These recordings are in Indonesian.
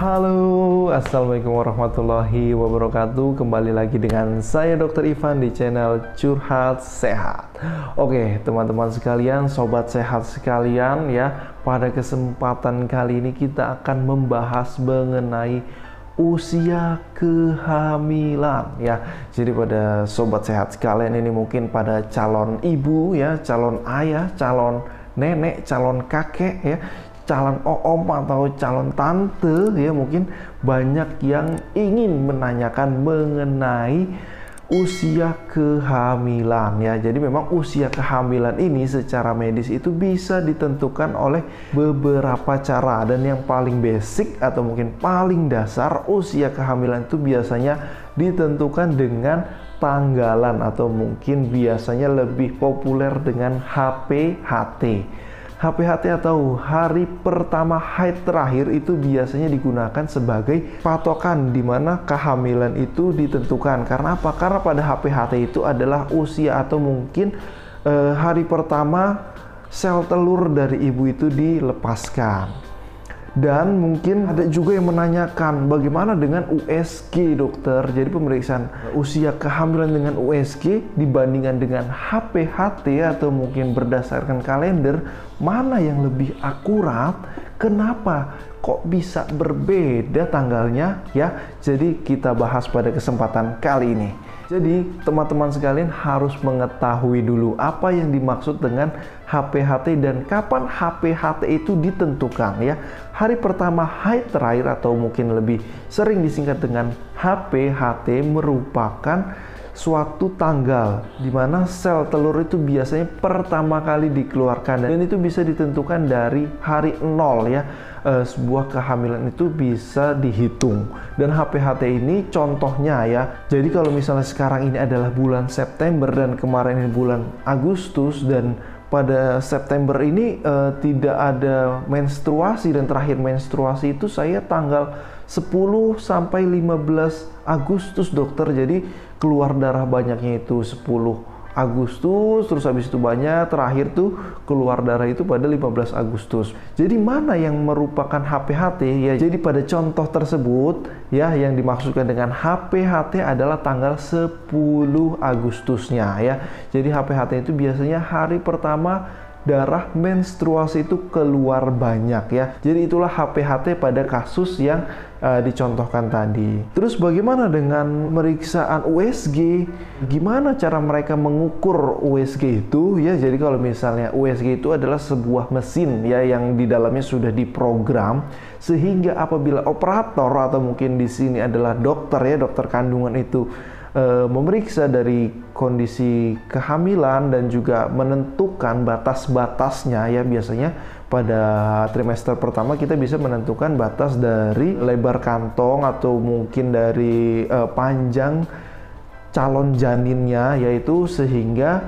Halo, Assalamualaikum warahmatullahi wabarakatuh. Kembali lagi dengan saya Dr. Ivan di channel Curhat Sehat. Oke, teman-teman sekalian, sobat sehat sekalian ya. Pada kesempatan kali ini kita akan membahas mengenai usia kehamilan ya. Jadi pada sobat sehat sekalian ini mungkin pada calon ibu ya Calon ayah, calon nenek, calon kakek ya calon om atau calon tante ya mungkin banyak yang ingin menanyakan mengenai usia kehamilan ya. Jadi memang usia kehamilan ini secara medis itu bisa ditentukan oleh beberapa cara dan yang paling basic atau mungkin paling dasar usia kehamilan itu biasanya ditentukan dengan tanggalan atau mungkin biasanya lebih populer dengan HPHT. HPHT atau hari pertama haid terakhir itu biasanya digunakan sebagai patokan di mana kehamilan itu ditentukan. Karena apa? Karena pada HPHT itu adalah usia atau mungkin e, hari pertama sel telur dari ibu itu dilepaskan. Dan mungkin ada juga yang menanyakan bagaimana dengan USG dokter. Jadi pemeriksaan usia kehamilan dengan USG dibandingkan dengan HPHT atau mungkin berdasarkan kalender mana yang lebih akurat? Kenapa kok bisa berbeda tanggalnya ya? Jadi kita bahas pada kesempatan kali ini. Jadi teman-teman sekalian harus mengetahui dulu apa yang dimaksud dengan HPHT dan kapan HPHT itu ditentukan ya. Hari pertama haid terakhir atau mungkin lebih sering disingkat dengan HPHT merupakan suatu tanggal di mana sel telur itu biasanya pertama kali dikeluarkan dan itu bisa ditentukan dari hari nol ya. Uh, sebuah kehamilan itu bisa dihitung. Dan HPHT ini contohnya ya. Jadi kalau misalnya sekarang ini adalah bulan September dan kemarin ini bulan Agustus dan pada September ini uh, tidak ada menstruasi dan terakhir menstruasi itu saya tanggal 10 sampai 15 Agustus dokter. Jadi keluar darah banyaknya itu 10 Agustus terus habis itu banyak terakhir tuh keluar darah itu pada 15 Agustus. Jadi mana yang merupakan HPHT ya? Jadi pada contoh tersebut ya yang dimaksudkan dengan HPHT adalah tanggal 10 Agustusnya ya. Jadi HPHT itu biasanya hari pertama darah menstruasi itu keluar banyak ya. Jadi itulah HPHT pada kasus yang uh, dicontohkan tadi. Terus bagaimana dengan pemeriksaan USG? Gimana cara mereka mengukur USG itu ya? Jadi kalau misalnya USG itu adalah sebuah mesin ya yang di dalamnya sudah diprogram sehingga apabila operator atau mungkin di sini adalah dokter ya, dokter kandungan itu e, memeriksa dari kondisi kehamilan dan juga menentukan batas-batasnya ya. Biasanya pada trimester pertama kita bisa menentukan batas dari lebar kantong atau mungkin dari e, panjang calon janinnya yaitu sehingga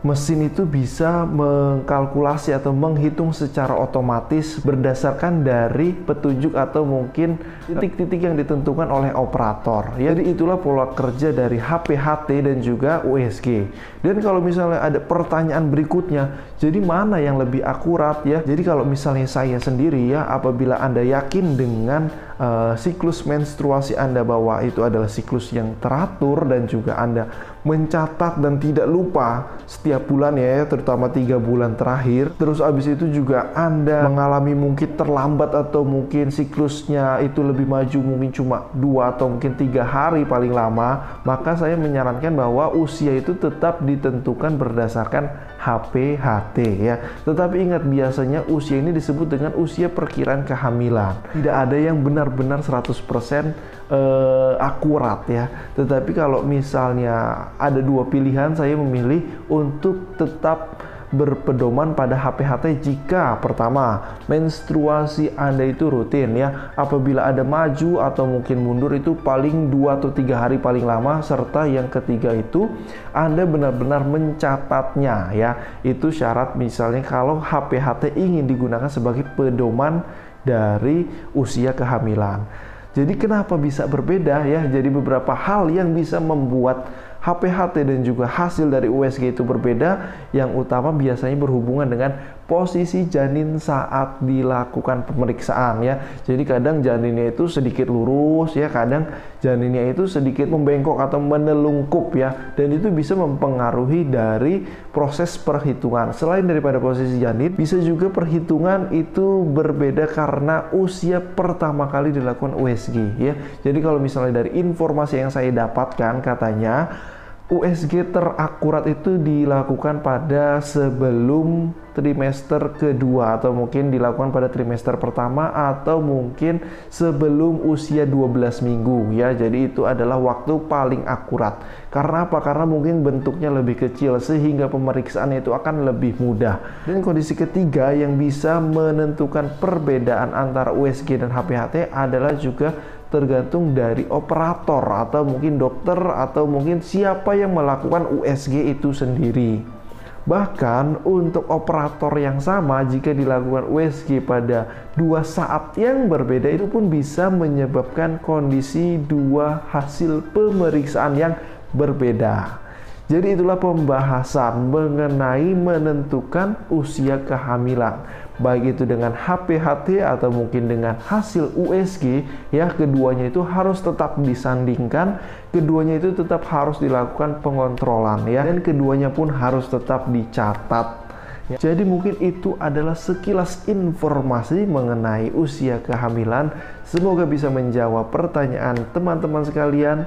mesin itu bisa mengkalkulasi atau menghitung secara otomatis berdasarkan dari petunjuk atau mungkin titik-titik yang ditentukan oleh operator. Ya, jadi itulah pola kerja dari HPHT dan juga USG. Dan kalau misalnya ada pertanyaan berikutnya, jadi mana yang lebih akurat ya? Jadi kalau misalnya saya sendiri ya, apabila Anda yakin dengan uh, siklus menstruasi Anda bahwa itu adalah siklus yang teratur dan juga Anda mencatat dan tidak lupa setiap bulan ya terutama tiga bulan terakhir. Terus abis itu juga anda mengalami mungkin terlambat atau mungkin siklusnya itu lebih maju mungkin cuma dua atau mungkin tiga hari paling lama maka saya menyarankan bahwa usia itu tetap ditentukan berdasarkan HPHT ya tetapi ingat biasanya usia ini disebut dengan usia perkiraan kehamilan tidak ada yang benar-benar 100% uh, akurat ya. Tetapi kalau misalnya ada dua pilihan, saya memilih untuk tetap berpedoman pada HPHT jika pertama menstruasi Anda itu rutin ya. Apabila ada maju atau mungkin mundur itu paling dua atau tiga hari paling lama serta yang ketiga itu Anda benar-benar mencatatnya ya. Itu syarat misalnya kalau HPHT ingin digunakan sebagai pedoman dari usia kehamilan. Jadi kenapa bisa berbeda ya? Jadi beberapa hal yang bisa membuat HPHT dan juga hasil dari USG itu berbeda. Yang utama biasanya berhubungan dengan posisi janin saat dilakukan pemeriksaan ya. Jadi kadang janinnya itu sedikit lurus ya, kadang janinnya itu sedikit membengkok atau menelungkup ya. Dan itu bisa mempengaruhi dari proses perhitungan. Selain daripada posisi janin, bisa juga perhitungan itu berbeda karena usia pertama kali dilakukan USG ya. Jadi kalau misalnya dari informasi yang saya dapatkan katanya USG terakurat itu dilakukan pada sebelum trimester kedua atau mungkin dilakukan pada trimester pertama atau mungkin sebelum usia 12 minggu ya. Jadi itu adalah waktu paling akurat. Karena apa? Karena mungkin bentuknya lebih kecil sehingga pemeriksaan itu akan lebih mudah. Dan kondisi ketiga yang bisa menentukan perbedaan antara USG dan HPHT adalah juga tergantung dari operator atau mungkin dokter atau mungkin siapa yang melakukan USG itu sendiri. Bahkan untuk operator yang sama jika dilakukan USG pada dua saat yang berbeda itu pun bisa menyebabkan kondisi dua hasil pemeriksaan yang berbeda. Jadi itulah pembahasan mengenai menentukan usia kehamilan. Baik itu dengan HPHT atau mungkin dengan hasil USG ya keduanya itu harus tetap disandingkan. Keduanya itu tetap harus dilakukan pengontrolan ya. Dan keduanya pun harus tetap dicatat. Jadi mungkin itu adalah sekilas informasi mengenai usia kehamilan. Semoga bisa menjawab pertanyaan teman-teman sekalian